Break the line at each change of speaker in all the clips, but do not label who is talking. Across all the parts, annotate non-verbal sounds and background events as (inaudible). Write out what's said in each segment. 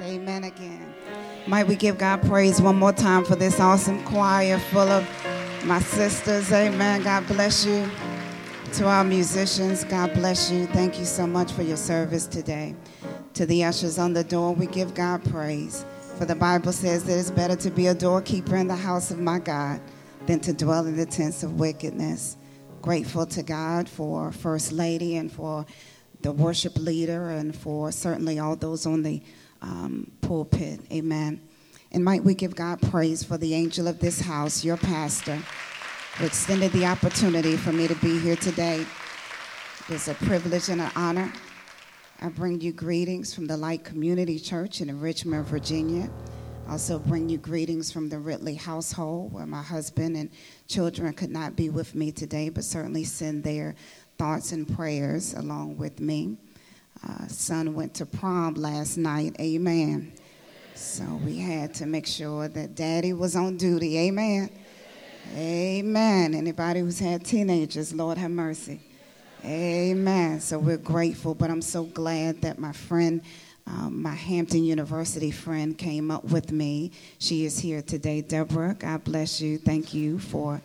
Amen again. Might we give God praise one more time for this awesome choir full of my sisters. Amen. God bless you. To our musicians, God bless you. Thank you so much for your service today. To the ushers on the door, we give God praise. For the Bible says that it's better to be a doorkeeper in the house of my God than to dwell in the tents of wickedness. Grateful to God for First Lady and for the worship leader and for certainly all those on the um, pulpit. Amen. And might we give God praise for the angel of this house, your pastor, who extended the opportunity for me to be here today. It's a privilege and an honor. I bring you greetings from the Light Community Church in Richmond, Virginia. I also bring you greetings from the Ridley household, where my husband and children could not be with me today, but certainly send their thoughts and prayers along with me. Uh, son went to prom last night. Amen. So we had to make sure that daddy was on duty. Amen. Amen. Anybody who's had teenagers, Lord have mercy. Amen. So we're grateful, but I'm so glad that my friend, um, my Hampton University friend, came up with me. She is here today. Deborah, God bless you. Thank you for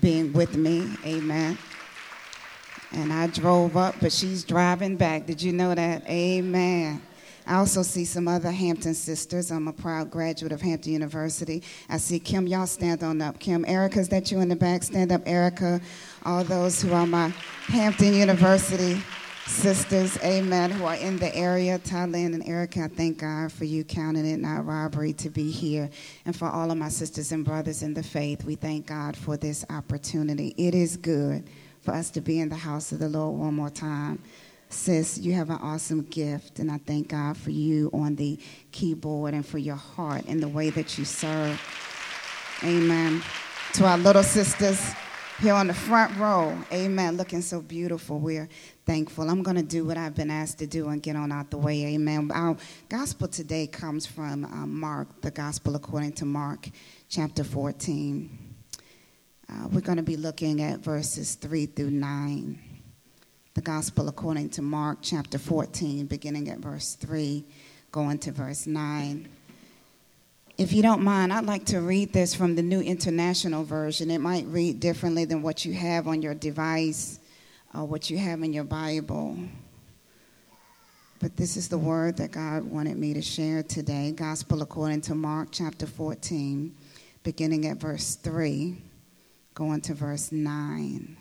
being with me. Amen. And I drove up, but she's driving back. Did you know that? Amen. I also see some other Hampton sisters. I'm a proud graduate of Hampton University. I see Kim, y'all stand on up. Kim, Erica, is that you in the back? Stand up, Erica. All those who are my Hampton University sisters, amen, who are in the area. Thailand and Erica, I thank God for you counting it not robbery to be here. And for all of my sisters and brothers in the faith, we thank God for this opportunity. It is good for us to be in the house of the Lord one more time. Sis, you have an awesome gift, and I thank God for you on the keyboard and for your heart and the way that you serve. Amen. To our little sisters here on the front row, amen, looking so beautiful. We're thankful. I'm going to do what I've been asked to do and get on out the way, amen. Our gospel today comes from um, Mark, the gospel according to Mark, chapter 14. Uh, we're going to be looking at verses 3 through 9. The Gospel according to Mark chapter 14, beginning at verse 3, going to verse 9. If you don't mind, I'd like to read this from the New International Version. It might read differently than what you have on your device or what you have in your Bible. But this is the word that God wanted me to share today. Gospel according to Mark chapter 14, beginning at verse 3 going to verse 9.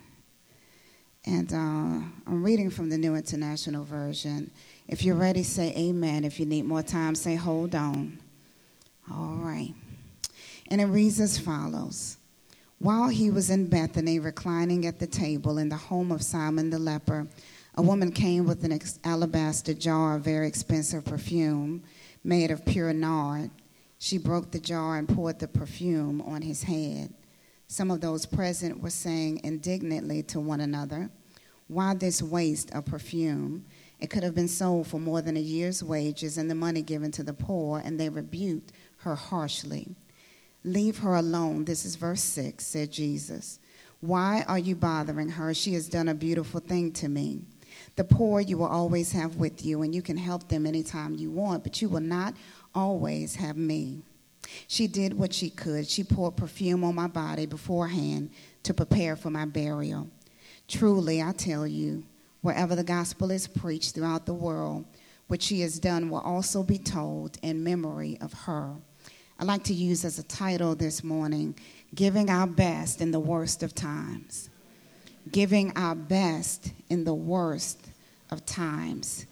And uh, I'm reading from the New International Version. If you're ready, say amen. If you need more time, say hold on. All right. And it reads as follows While he was in Bethany, reclining at the table in the home of Simon the leper, a woman came with an alabaster jar of very expensive perfume made of pure nard. She broke the jar and poured the perfume on his head. Some of those present were saying indignantly to one another, Why this waste of perfume? It could have been sold for more than a year's wages and the money given to the poor, and they rebuked her harshly. Leave her alone. This is verse 6, said Jesus. Why are you bothering her? She has done a beautiful thing to me. The poor you will always have with you, and you can help them anytime you want, but you will not always have me. She did what she could. She poured perfume on my body beforehand to prepare for my burial. Truly, I tell you, wherever the gospel is preached throughout the world, what she has done will also be told in memory of her. I'd like to use as a title this morning Giving Our Best in the Worst of Times. Giving Our Best in the Worst of Times.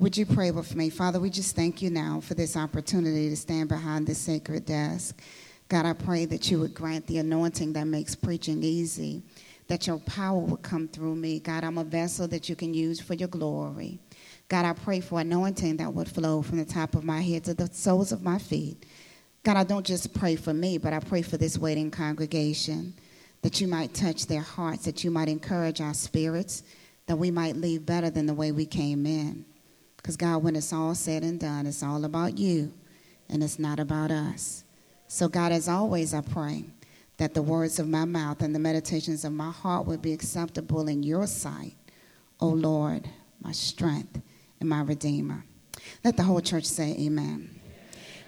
Would you pray with me? Father, we just thank you now for this opportunity to stand behind this sacred desk. God, I pray that you would grant the anointing that makes preaching easy, that your power would come through me. God, I'm a vessel that you can use for your glory. God, I pray for anointing that would flow from the top of my head to the soles of my feet. God, I don't just pray for me, but I pray for this waiting congregation, that you might touch their hearts, that you might encourage our spirits, that we might leave better than the way we came in. Because, God, when it's all said and done, it's all about you and it's not about us. So, God, as always, I pray that the words of my mouth and the meditations of my heart would be acceptable in your sight, O Lord, my strength and my Redeemer. Let the whole church say amen.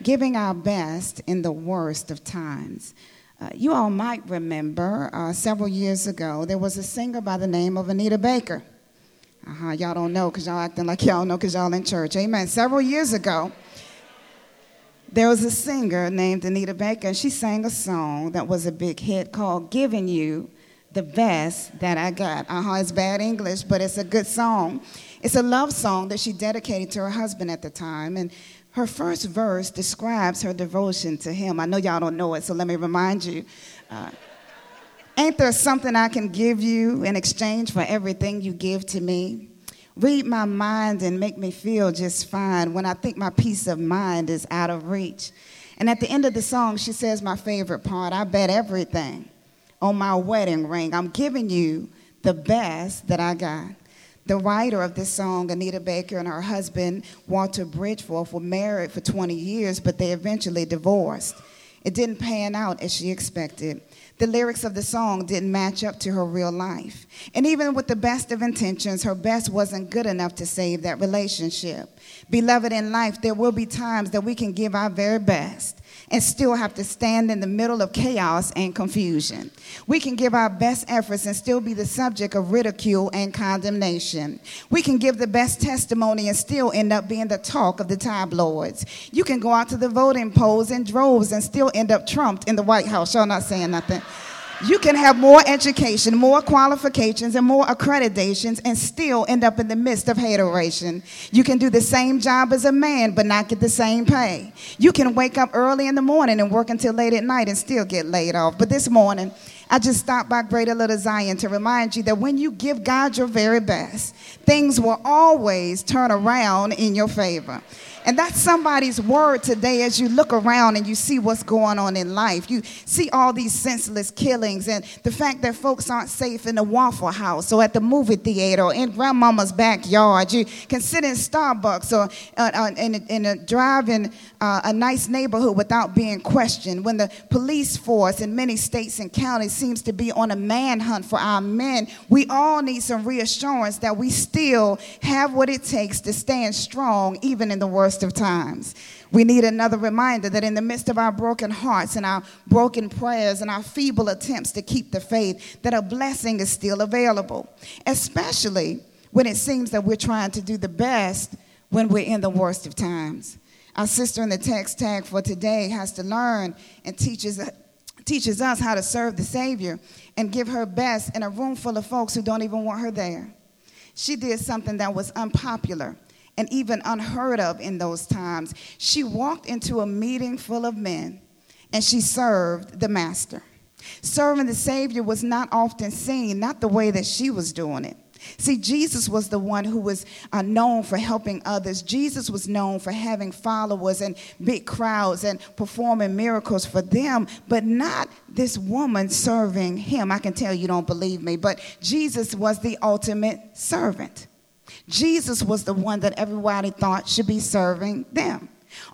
Giving our best in the worst of times. Uh, you all might remember uh, several years ago, there was a singer by the name of Anita Baker. Uh-huh, y'all don't know because y'all acting like y'all know because y'all in church. Amen. Several years ago, there was a singer named Anita Baker, and she sang a song that was a big hit called Giving You the Best That I Got. Uh huh, it's bad English, but it's a good song. It's a love song that she dedicated to her husband at the time. And her first verse describes her devotion to him. I know y'all don't know it, so let me remind you. Uh, Ain't there something I can give you in exchange for everything you give to me? Read my mind and make me feel just fine when I think my peace of mind is out of reach. And at the end of the song, she says, My favorite part I bet everything on my wedding ring. I'm giving you the best that I got. The writer of this song, Anita Baker, and her husband, Walter Bridgforth, were married for 20 years, but they eventually divorced. It didn't pan out as she expected the lyrics of the song didn't match up to her real life. And even with the best of intentions, her best wasn't good enough to save that relationship. Beloved, in life, there will be times that we can give our very best and still have to stand in the middle of chaos and confusion. We can give our best efforts and still be the subject of ridicule and condemnation. We can give the best testimony and still end up being the talk of the tabloids. You can go out to the voting polls in droves and still end up trumped in the White House. Y'all not saying nothing. You can have more education, more qualifications, and more accreditations and still end up in the midst of hateration. You can do the same job as a man but not get the same pay. You can wake up early in the morning and work until late at night and still get laid off. But this morning, I just stopped by Greater Little Zion to remind you that when you give God your very best, things will always turn around in your favor. And that's somebody's word today as you look around and you see what's going on in life. You see all these senseless killings and the fact that folks aren't safe in the Waffle House or at the movie theater or in grandmama's backyard. You can sit in Starbucks or uh, uh, in, a, in, a, drive in uh, a nice neighborhood without being questioned. When the police force in many states and counties seems to be on a manhunt for our men, we all need some reassurance that we still have what it takes to stand strong even in the worst of times. We need another reminder that in the midst of our broken hearts and our broken prayers and our feeble attempts to keep the faith, that a blessing is still available, especially when it seems that we're trying to do the best when we're in the worst of times. Our sister in the text tag for today has to learn and teaches, teaches us how to serve the Savior and give her best in a room full of folks who don't even want her there. She did something that was unpopular and even unheard of in those times. She walked into a meeting full of men and she served the master. Serving the Savior was not often seen, not the way that she was doing it. See, Jesus was the one who was uh, known for helping others. Jesus was known for having followers and big crowds and performing miracles for them, but not this woman serving him. I can tell you don't believe me, but Jesus was the ultimate servant. Jesus was the one that everybody thought should be serving them.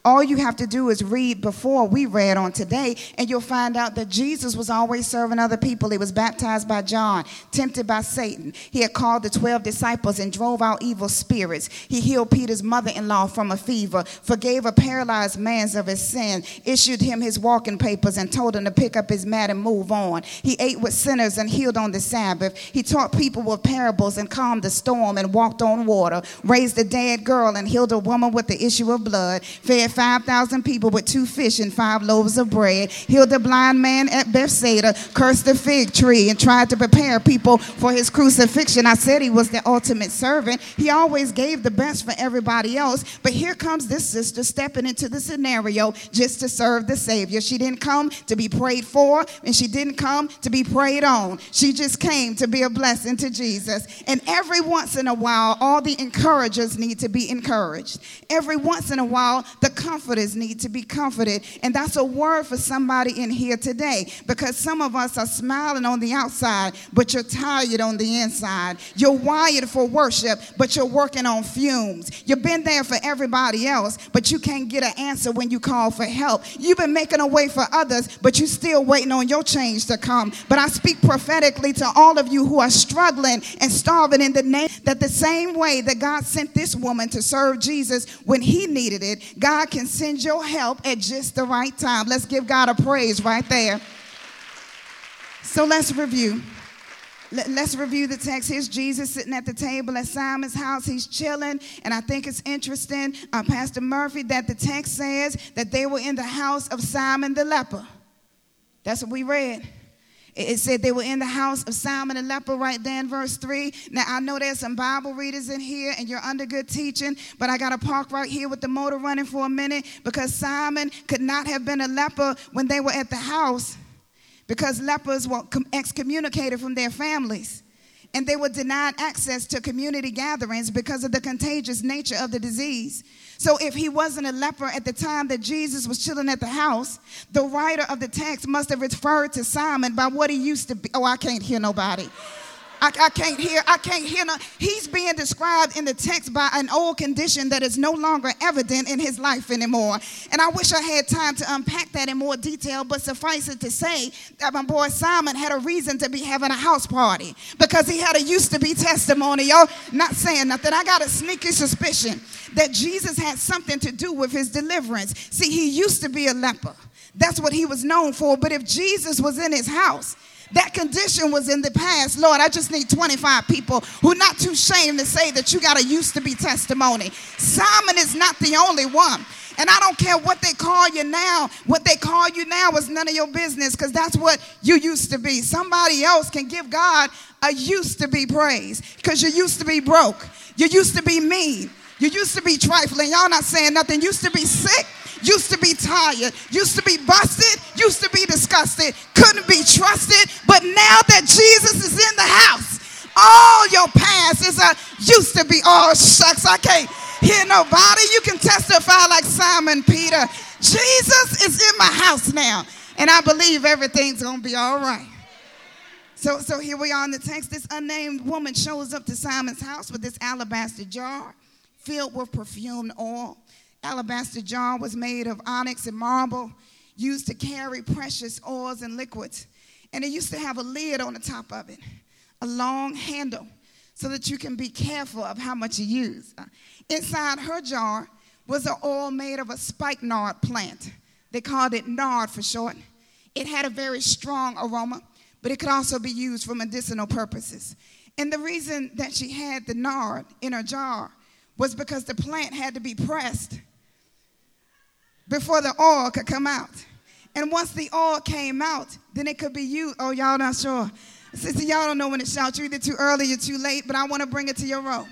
All you have to do is read before we read on today, and you'll find out that Jesus was always serving other people. He was baptized by John, tempted by Satan. He had called the 12 disciples and drove out evil spirits. He healed Peter's mother in law from a fever, forgave a paralyzed man of his sin, issued him his walking papers, and told him to pick up his mat and move on. He ate with sinners and healed on the Sabbath. He taught people with parables and calmed the storm and walked on water, raised a dead girl and healed a woman with the issue of blood fed 5,000 people with two fish and five loaves of bread, healed the blind man at Bethsaida, cursed the fig tree, and tried to prepare people for his crucifixion. I said he was the ultimate servant. He always gave the best for everybody else. But here comes this sister stepping into the scenario just to serve the Savior. She didn't come to be prayed for, and she didn't come to be prayed on. She just came to be a blessing to Jesus. And every once in a while, all the encouragers need to be encouraged. Every once in a while, the comforters need to be comforted. And that's a word for somebody in here today because some of us are smiling on the outside, but you're tired on the inside. You're wired for worship, but you're working on fumes. You've been there for everybody else, but you can't get an answer when you call for help. You've been making a way for others, but you're still waiting on your change to come. But I speak prophetically to all of you who are struggling and starving in the name that the same way that God sent this woman to serve Jesus when he needed it, God can send your help at just the right time. Let's give God a praise right there. So let's review. Let's review the text. Here's Jesus sitting at the table at Simon's house. He's chilling. And I think it's interesting, uh, Pastor Murphy, that the text says that they were in the house of Simon the leper. That's what we read. It said they were in the house of Simon the leper right there in verse 3. Now, I know there's some Bible readers in here and you're under good teaching, but I got to park right here with the motor running for a minute because Simon could not have been a leper when they were at the house because lepers were excommunicated from their families and they were denied access to community gatherings because of the contagious nature of the disease. So, if he wasn't a leper at the time that Jesus was chilling at the house, the writer of the text must have referred to Simon by what he used to be. Oh, I can't hear nobody. I, I can't hear, I can't hear. No, he's being described in the text by an old condition that is no longer evident in his life anymore. And I wish I had time to unpack that in more detail, but suffice it to say that my boy Simon had a reason to be having a house party because he had a used to be testimony. Y'all not saying nothing. I got a sneaky suspicion that Jesus had something to do with his deliverance. See, he used to be a leper. That's what he was known for. But if Jesus was in his house, that condition was in the past. Lord, I just need 25 people who not too ashamed to say that you got a used to be testimony. Simon is not the only one. And I don't care what they call you now. What they call you now is none of your business because that's what you used to be. Somebody else can give God a used to be praise because you used to be broke. You used to be mean. You used to be trifling. Y'all not saying nothing. Used to be sick used to be tired, used to be busted, used to be disgusted, couldn't be trusted. But now that Jesus is in the house, all your past is a used to be, oh shucks, I can't hear nobody. You can testify like Simon Peter. Jesus is in my house now, and I believe everything's gonna be all right. So, so here we are in the text. This unnamed woman shows up to Simon's house with this alabaster jar filled with perfumed oil alabaster jar was made of onyx and marble, used to carry precious oils and liquids. And it used to have a lid on the top of it, a long handle, so that you can be careful of how much you use. Inside her jar was an oil made of a spikenard plant. They called it nard for short. It had a very strong aroma, but it could also be used for medicinal purposes. And the reason that she had the nard in her jar was because the plant had to be pressed before the oil could come out. And once the oil came out, then it could be used. Oh, y'all not sure. Sister, y'all don't know when it's out. You're either too early or too late, but I want to bring it to your row.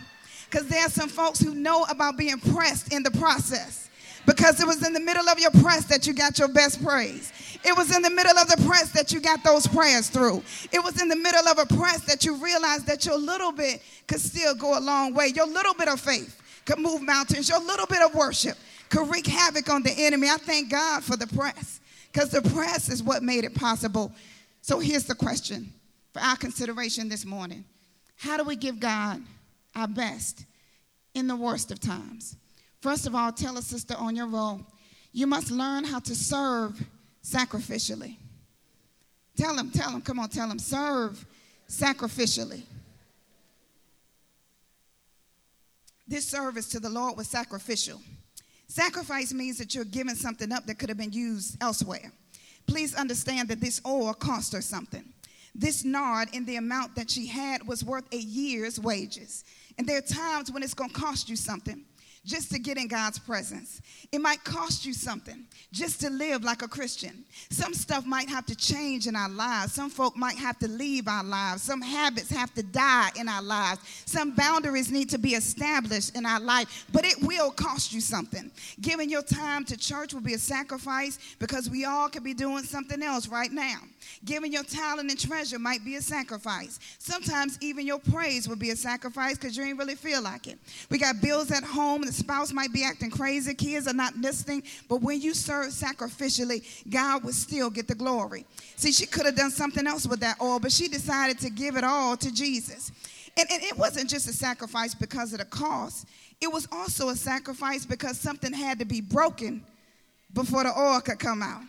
Because there are some folks who know about being pressed in the process. Because it was in the middle of your press that you got your best praise. It was in the middle of the press that you got those prayers through. It was in the middle of a press that you realized that your little bit could still go a long way. Your little bit of faith could move mountains. Your little bit of worship could wreak havoc on the enemy. I thank God for the press because the press is what made it possible. So here's the question for our consideration this morning How do we give God our best in the worst of times? First of all, tell a sister on your roll, you must learn how to serve sacrificially. Tell them, tell them, come on, tell them, serve sacrificially. This service to the Lord was sacrificial. Sacrifice means that you're giving something up that could have been used elsewhere. Please understand that this oil cost her something. This nard, in the amount that she had, was worth a year's wages. And there are times when it's going to cost you something just to get in God's presence. It might cost you something just to live like a Christian. Some stuff might have to change in our lives. Some folk might have to leave our lives. Some habits have to die in our lives. Some boundaries need to be established in our life, but it will cost you something. Giving your time to church will be a sacrifice because we all could be doing something else right now. Giving your talent and treasure might be a sacrifice. Sometimes even your praise will be a sacrifice because you ain't really feel like it. We got bills at home spouse might be acting crazy, kids are not listening, but when you serve sacrificially, God will still get the glory. See, she could have done something else with that oil, but she decided to give it all to Jesus. And, and it wasn't just a sacrifice because of the cost, it was also a sacrifice because something had to be broken before the oil could come out.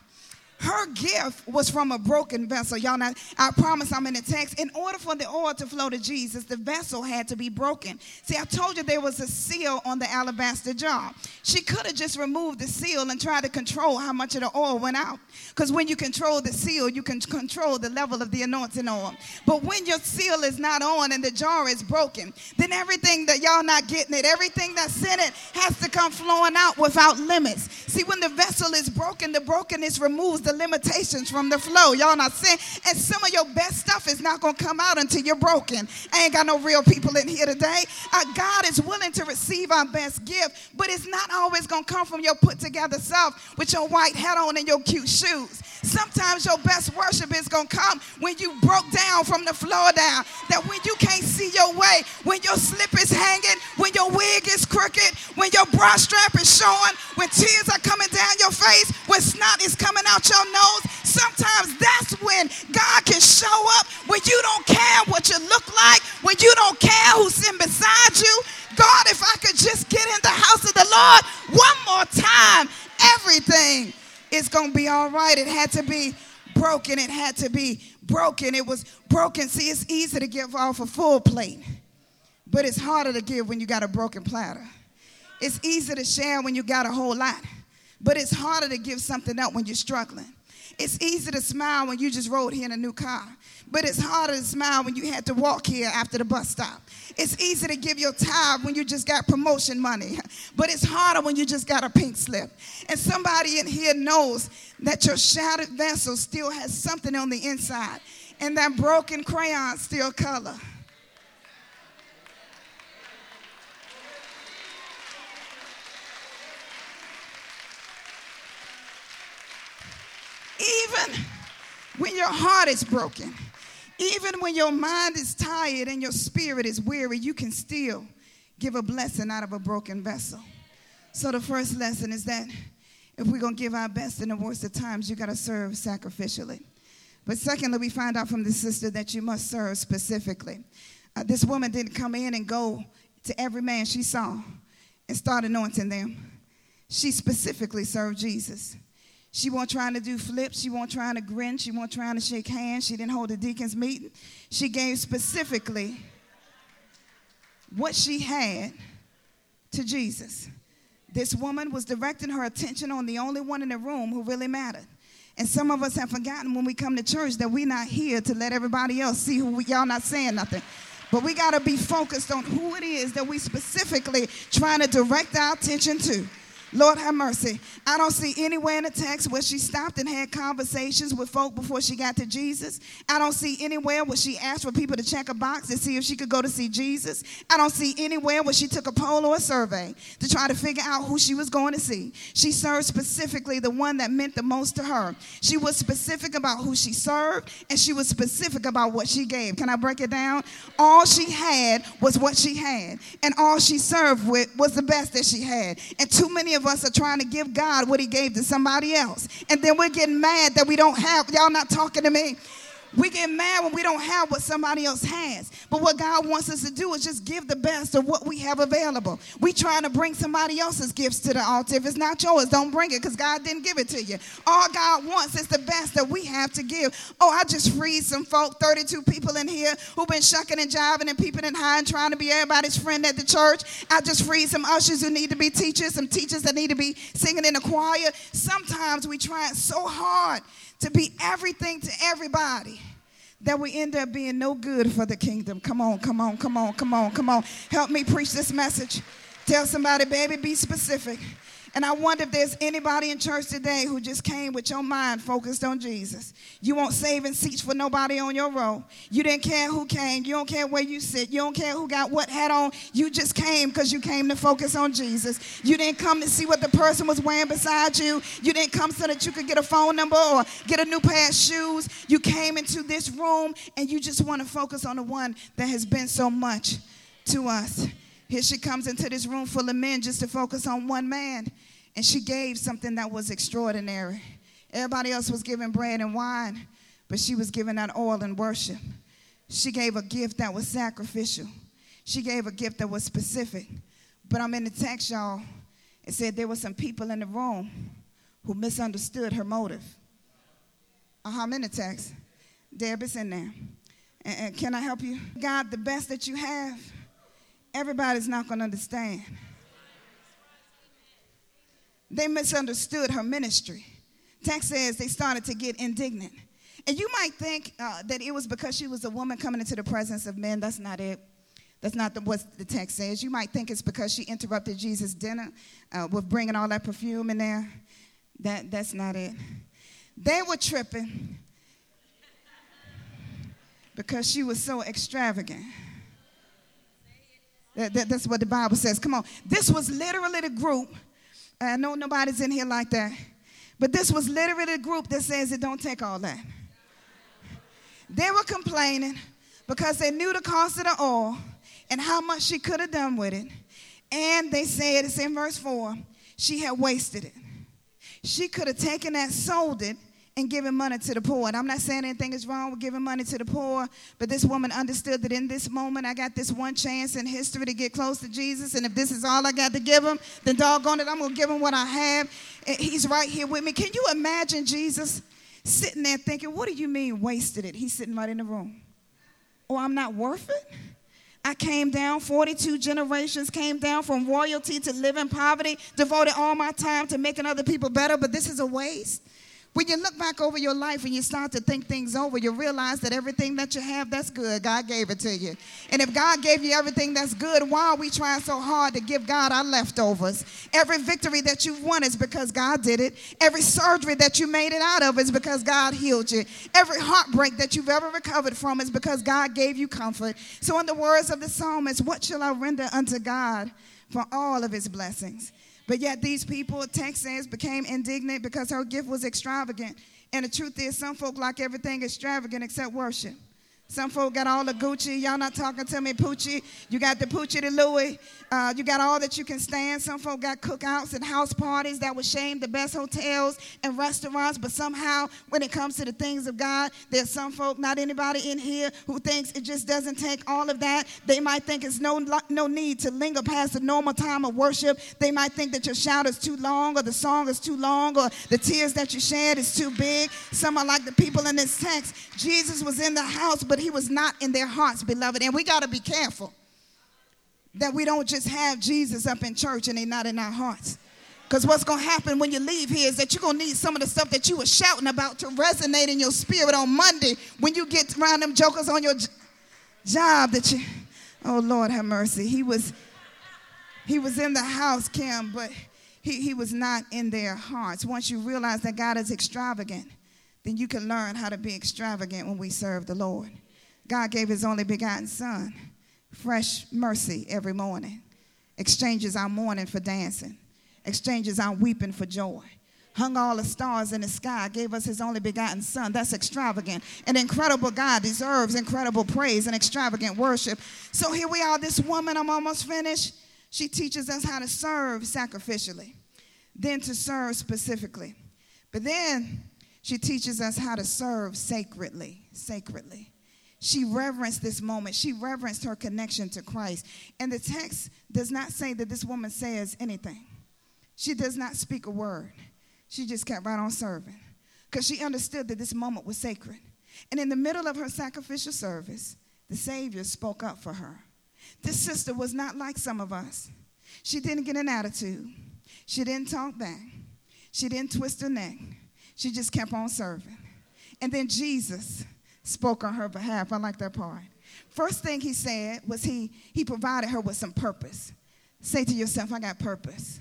Her gift was from a broken vessel. Y'all know, I promise I'm in the text. In order for the oil to flow to Jesus, the vessel had to be broken. See, I told you there was a seal on the alabaster jar. She could have just removed the seal and tried to control how much of the oil went out. Because when you control the seal, you can control the level of the anointing oil. But when your seal is not on and the jar is broken, then everything that y'all not getting it, everything that's in it has to come flowing out without limits. See, when the vessel is broken, the brokenness removes the the limitations from the flow. Y'all not saying? And some of your best stuff is not going to come out until you're broken. I ain't got no real people in here today. Uh, God is willing to receive our best gift, but it's not always going to come from your put together self with your white hat on and your cute shoes. Sometimes your best worship is going to come when you broke down from the floor down. That when you can't see your way, when your slip is hanging, when your wig is crooked, when your bra strap is showing, when tears are coming down your face, when snot is coming out your nose. Sometimes that's when God can show up when you don't care what you look like, when you don't care who's sitting beside you. God, if I could just get in the house of the Lord one more time, everything is going to be all right. It had to be broken. It had to be broken. It was broken. See, it's easy to give off a full plate, but it's harder to give when you got a broken platter. It's easy to share when you got a whole lot, but it's harder to give something up when you're struggling. It's easy to smile when you just rode here in a new car, but it's harder to smile when you had to walk here after the bus stop. It's easy to give your tithe when you just got promotion money, (laughs) but it's harder when you just got a pink slip. And somebody in here knows that your shattered vessel still has something on the inside, and that broken crayon still color. Even when your heart is broken, even when your mind is tired and your spirit is weary, you can still give a blessing out of a broken vessel. So, the first lesson is that if we're going to give our best in the worst of times, you got to serve sacrificially. But secondly, we find out from the sister that you must serve specifically. Uh, this woman didn't come in and go to every man she saw and start anointing them. She specifically served Jesus. She wasn't trying to do flips. She wasn't trying to grin. She wasn't trying to shake hands. She didn't hold a deacon's meeting. She gave specifically what she had to Jesus. This woman was directing her attention on the only one in the room who really mattered. And some of us have forgotten when we come to church that we're not here to let everybody else see who we, y'all not saying nothing. But we got to be focused on who it is that we specifically trying to direct our attention to. Lord have mercy. I don't see anywhere in the text where she stopped and had conversations with folk before she got to Jesus. I don't see anywhere where she asked for people to check a box to see if she could go to see Jesus. I don't see anywhere where she took a poll or a survey to try to figure out who she was going to see. She served specifically the one that meant the most to her. She was specific about who she served and she was specific about what she gave. Can I break it down? All she had was what she had, and all she served with was the best that she had. And too many of of us are trying to give God what he gave to somebody else. And then we're getting mad that we don't have, y'all not talking to me. We get mad when we don't have what somebody else has. But what God wants us to do is just give the best of what we have available. We trying to bring somebody else's gifts to the altar. If it's not yours, don't bring it because God didn't give it to you. All God wants is the best that we have to give. Oh, I just freed some folk, 32 people in here who've been shucking and jiving and peeping and hiding, trying to be everybody's friend at the church. I just freed some ushers who need to be teachers, some teachers that need to be singing in the choir. Sometimes we try so hard to be everything to everybody that we end up being no good for the kingdom. Come on, come on, come on, come on, come on. Help me preach this message. Tell somebody, baby, be specific. And I wonder if there's anybody in church today who just came with your mind focused on Jesus. You won't save and seats for nobody on your row. You didn't care who came. You don't care where you sit. You don't care who got what hat on. You just came because you came to focus on Jesus. You didn't come to see what the person was wearing beside you. You didn't come so that you could get a phone number or get a new pair of shoes. You came into this room and you just want to focus on the one that has been so much to us. Here she comes into this room full of men just to focus on one man. And she gave something that was extraordinary. Everybody else was giving bread and wine, but she was giving that oil and worship. She gave a gift that was sacrificial. She gave a gift that was specific. But I'm in the text, y'all. It said there were some people in the room who misunderstood her motive. Uh I'm in the text. Deb is in there. And, and can I help you? God, the best that you have, everybody's not going to understand. They misunderstood her ministry. Text says they started to get indignant. And you might think uh, that it was because she was a woman coming into the presence of men. That's not it. That's not the, what the text says. You might think it's because she interrupted Jesus' dinner uh, with bringing all that perfume in there. That, that's not it. They were tripping because she was so extravagant. That, that, that's what the Bible says. Come on. This was literally the group. I know nobody's in here like that. But this was literally the group that says it don't take all that. They were complaining because they knew the cost of the oil and how much she could have done with it. And they said, it's in verse 4, she had wasted it. She could have taken that, sold it, and giving money to the poor. And I'm not saying anything is wrong with giving money to the poor, but this woman understood that in this moment, I got this one chance in history to get close to Jesus. And if this is all I got to give him, then doggone it, I'm going to give him what I have. And he's right here with me. Can you imagine Jesus sitting there thinking, What do you mean wasted it? He's sitting right in the room. Oh, I'm not worth it? I came down, 42 generations came down from royalty to live in poverty, devoted all my time to making other people better, but this is a waste. When you look back over your life and you start to think things over, you realize that everything that you have, that's good. God gave it to you. And if God gave you everything that's good, why are we trying so hard to give God our leftovers? Every victory that you've won is because God did it. Every surgery that you made it out of is because God healed you. Every heartbreak that you've ever recovered from is because God gave you comfort. So, in the words of the psalmist, what shall I render unto God for all of his blessings? But yet these people, text says, became indignant because her gift was extravagant. And the truth is, some folk like everything extravagant except worship. Some folk got all the Gucci. Y'all not talking to me, Poochie. You got the Poochie to Louis. Uh, you got all that you can stand. Some folk got cookouts and house parties that would shame the best hotels and restaurants. But somehow, when it comes to the things of God, there's some folk, not anybody in here, who thinks it just doesn't take all of that. They might think it's no, no need to linger past the normal time of worship. They might think that your shout is too long, or the song is too long, or the tears that you shed is too big. Some are like the people in this text. Jesus was in the house, but he was not in their hearts, beloved. And we got to be careful that we don't just have Jesus up in church and they not in our hearts. Because what's going to happen when you leave here is that you're going to need some of the stuff that you were shouting about to resonate in your spirit on Monday when you get around them jokers on your job that you, oh Lord have mercy. He was, he was in the house, Kim, but he, he was not in their hearts. Once you realize that God is extravagant, then you can learn how to be extravagant when we serve the Lord. God gave his only begotten son, fresh mercy every morning, exchanges our mourning for dancing, exchanges our weeping for joy. Hung all the stars in the sky, gave us his only begotten son. That's extravagant. An incredible God deserves incredible praise and extravagant worship. So here we are, this woman, I'm almost finished. She teaches us how to serve sacrificially, then to serve specifically. But then she teaches us how to serve sacredly, sacredly. She reverenced this moment. She reverenced her connection to Christ. And the text does not say that this woman says anything. She does not speak a word. She just kept right on serving because she understood that this moment was sacred. And in the middle of her sacrificial service, the Savior spoke up for her. This sister was not like some of us. She didn't get an attitude. She didn't talk back. She didn't twist her neck. She just kept on serving. And then Jesus spoke on her behalf. I like that part. First thing he said was he, he provided her with some purpose. Say to yourself, I got purpose.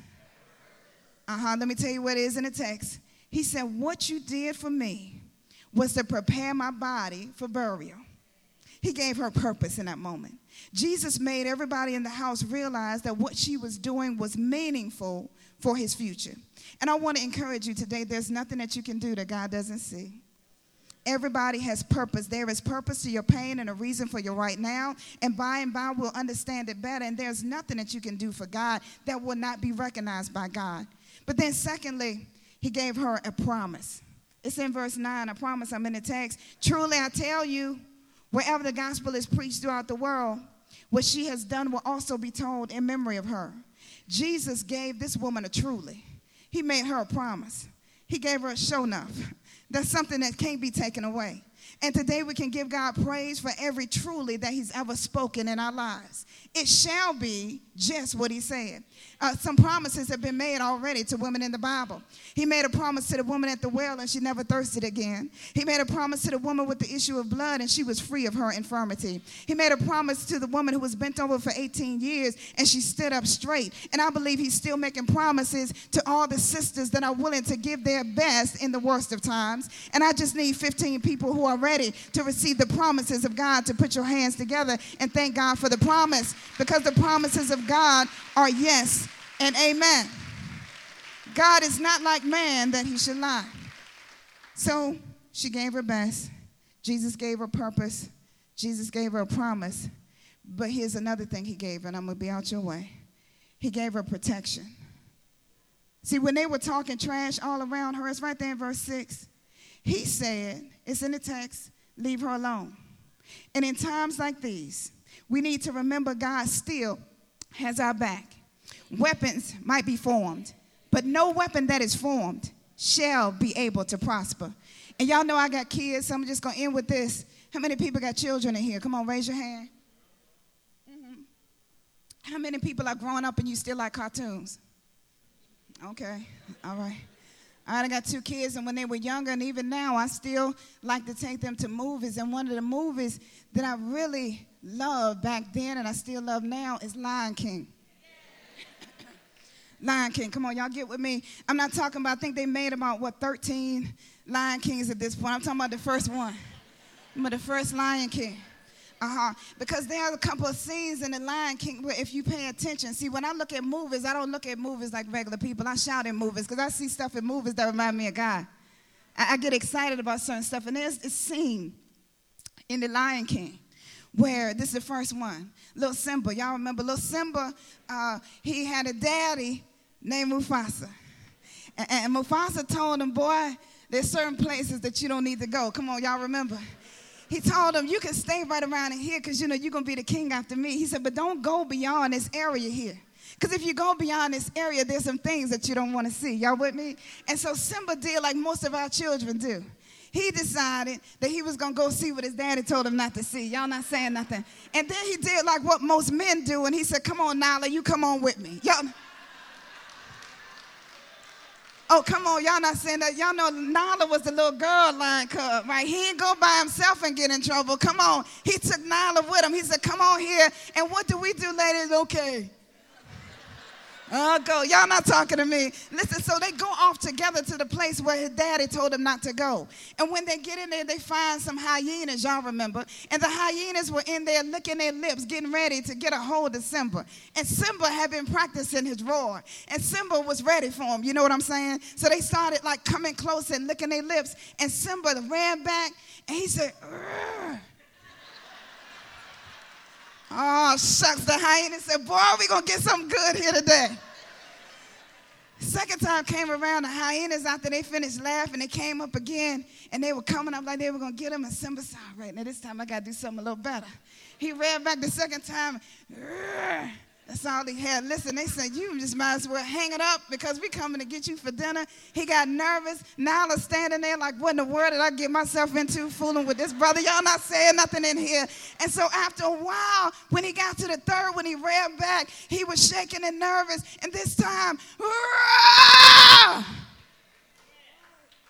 Uh huh. Let me tell you what it is in the text. He said, What you did for me was to prepare my body for burial. He gave her purpose in that moment. Jesus made everybody in the house realize that what she was doing was meaningful for his future. And I want to encourage you today there's nothing that you can do that God doesn't see. Everybody has purpose. There is purpose to your pain and a reason for your right now. And by and by, we'll understand it better. And there's nothing that you can do for God that will not be recognized by God. But then, secondly, he gave her a promise. It's in verse 9. I promise I'm in the text. Truly, I tell you, wherever the gospel is preached throughout the world, what she has done will also be told in memory of her. Jesus gave this woman a truly. He made her a promise. He gave her a show enough. That's something that can't be taken away. And today we can give God praise for every truly that He's ever spoken in our lives. It shall be just what He said. Uh, some promises have been made already to women in the Bible. He made a promise to the woman at the well and she never thirsted again. He made a promise to the woman with the issue of blood and she was free of her infirmity. He made a promise to the woman who was bent over for 18 years and she stood up straight. And I believe he's still making promises to all the sisters that are willing to give their best in the worst of times. And I just need 15 people who are ready to receive the promises of God to put your hands together and thank God for the promise because the promises of God are yes and amen. God is not like man that he should lie. So she gave her best. Jesus gave her purpose. Jesus gave her a promise. But here's another thing he gave, and I'm going to be out your way. He gave her protection. See, when they were talking trash all around her, it's right there in verse 6. He said, it's in the text, leave her alone. And in times like these, we need to remember God still has our back. Weapons might be formed, but no weapon that is formed shall be able to prosper. And y'all know I got kids, so I'm just going to end with this. How many people got children in here? Come on, raise your hand. Mm-hmm. How many people are growing up and you still like cartoons? Okay, all right. I got two kids, and when they were younger, and even now, I still like to take them to movies. And one of the movies that I really loved back then, and I still love now, is Lion King. (laughs) Lion King. Come on, y'all get with me. I'm not talking about, I think they made about, what, 13 Lion Kings at this point. I'm talking about the first one. But the first Lion King. Uh-huh. Because there are a couple of scenes in the Lion King where if you pay attention, see, when I look at movies, I don't look at movies like regular people. I shout in movies because I see stuff in movies that remind me of God. I, I get excited about certain stuff. And there's a scene in the Lion King where this is the first one. Little Simba. Y'all remember little Simba? Uh, he had a daddy named Mufasa. And, and Mufasa told him, boy, there's certain places that you don't need to go. Come on, y'all remember? He told him, you can stay right around here because, you know, you're going to be the king after me. He said, but don't go beyond this area here. Because if you go beyond this area, there's some things that you don't want to see. Y'all with me? And so Simba did like most of our children do. He decided that he was going to go see what his daddy told him not to see. Y'all not saying nothing. And then he did like what most men do, and he said, Come on, Nala, you come on with me. Y'all. Oh, come on, y'all not saying that. Y'all know Nala was the little girl lion cub, right? He didn't go by himself and get in trouble. Come on. He took Nala with him. He said, Come on here. And what do we do, ladies? Okay. I'll go. Y'all not talking to me. Listen, so they go off together to the place where his daddy told him not to go. And when they get in there, they find some hyenas, y'all remember. And the hyenas were in there licking their lips, getting ready to get a hold of Simba. And Simba had been practicing his roar. And Simba was ready for him. You know what I'm saying? So they started like coming close and licking their lips. And Simba ran back and he said, Rrr. Oh, shucks. The hyena said, Boy, we're going to get something good here today. Second time came around, the hyenas, after they finished laughing, they came up again and they were coming up like they were to get him. And Simba All right, now this time I got to do something a little better. He ran back the second time. That's all he had. Listen, they said, you just might as well hang it up because we coming to get you for dinner. He got nervous. Nala standing there like, what in the world did I get myself into fooling with this brother? Y'all not saying nothing in here. And so after a while, when he got to the third, when he ran back, he was shaking and nervous. And this time,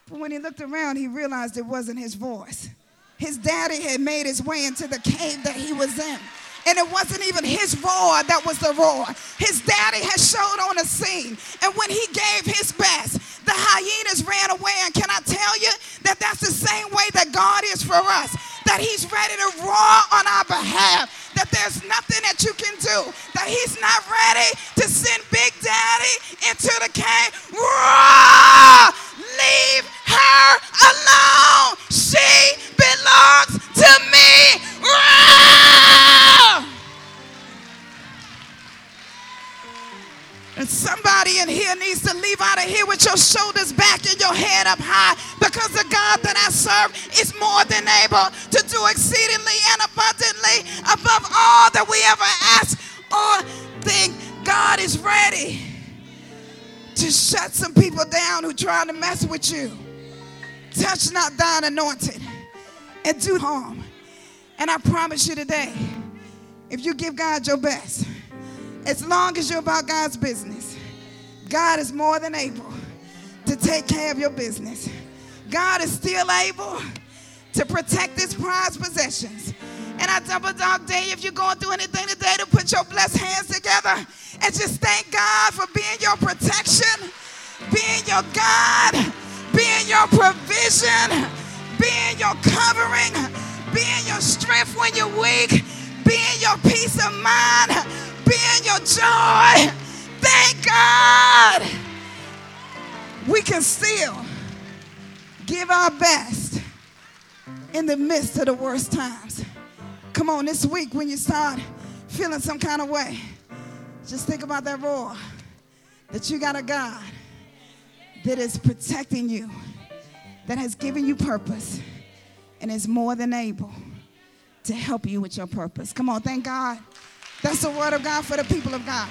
but when he looked around, he realized it wasn't his voice. His daddy had made his way into the cave that he was in and it wasn't even his roar that was the roar. His daddy had showed on the scene, and when he gave his best, the hyenas ran away. And can I tell you that that's the same way that God is for us? That he's ready to roar on our behalf. That there's nothing that you can do. That he's not ready to send Big Daddy into the cave. Roar! Leave her alone. She belongs to me. Roar! With your shoulders back and your head up high because the God that I serve is more than able to do exceedingly and abundantly above all that we ever ask or think. God is ready to shut some people down who trying to mess with you. Touch not thine anointed and do harm. And I promise you today, if you give God your best, as long as you're about God's business, God is more than able to take care of your business. God is still able to protect his prized possessions. And I double dog day if you're going through anything today to put your blessed hands together and just thank God for being your protection, being your God, being your provision, being your covering, being your strength when you're weak, being your peace of mind, being your joy. Thank God. We can still give our best in the midst of the worst times. Come on, this week when you start feeling some kind of way, just think about that roar that you got a God that is protecting you, that has given you purpose, and is more than able to help you with your purpose. Come on, thank God. That's the word of God for the people of God.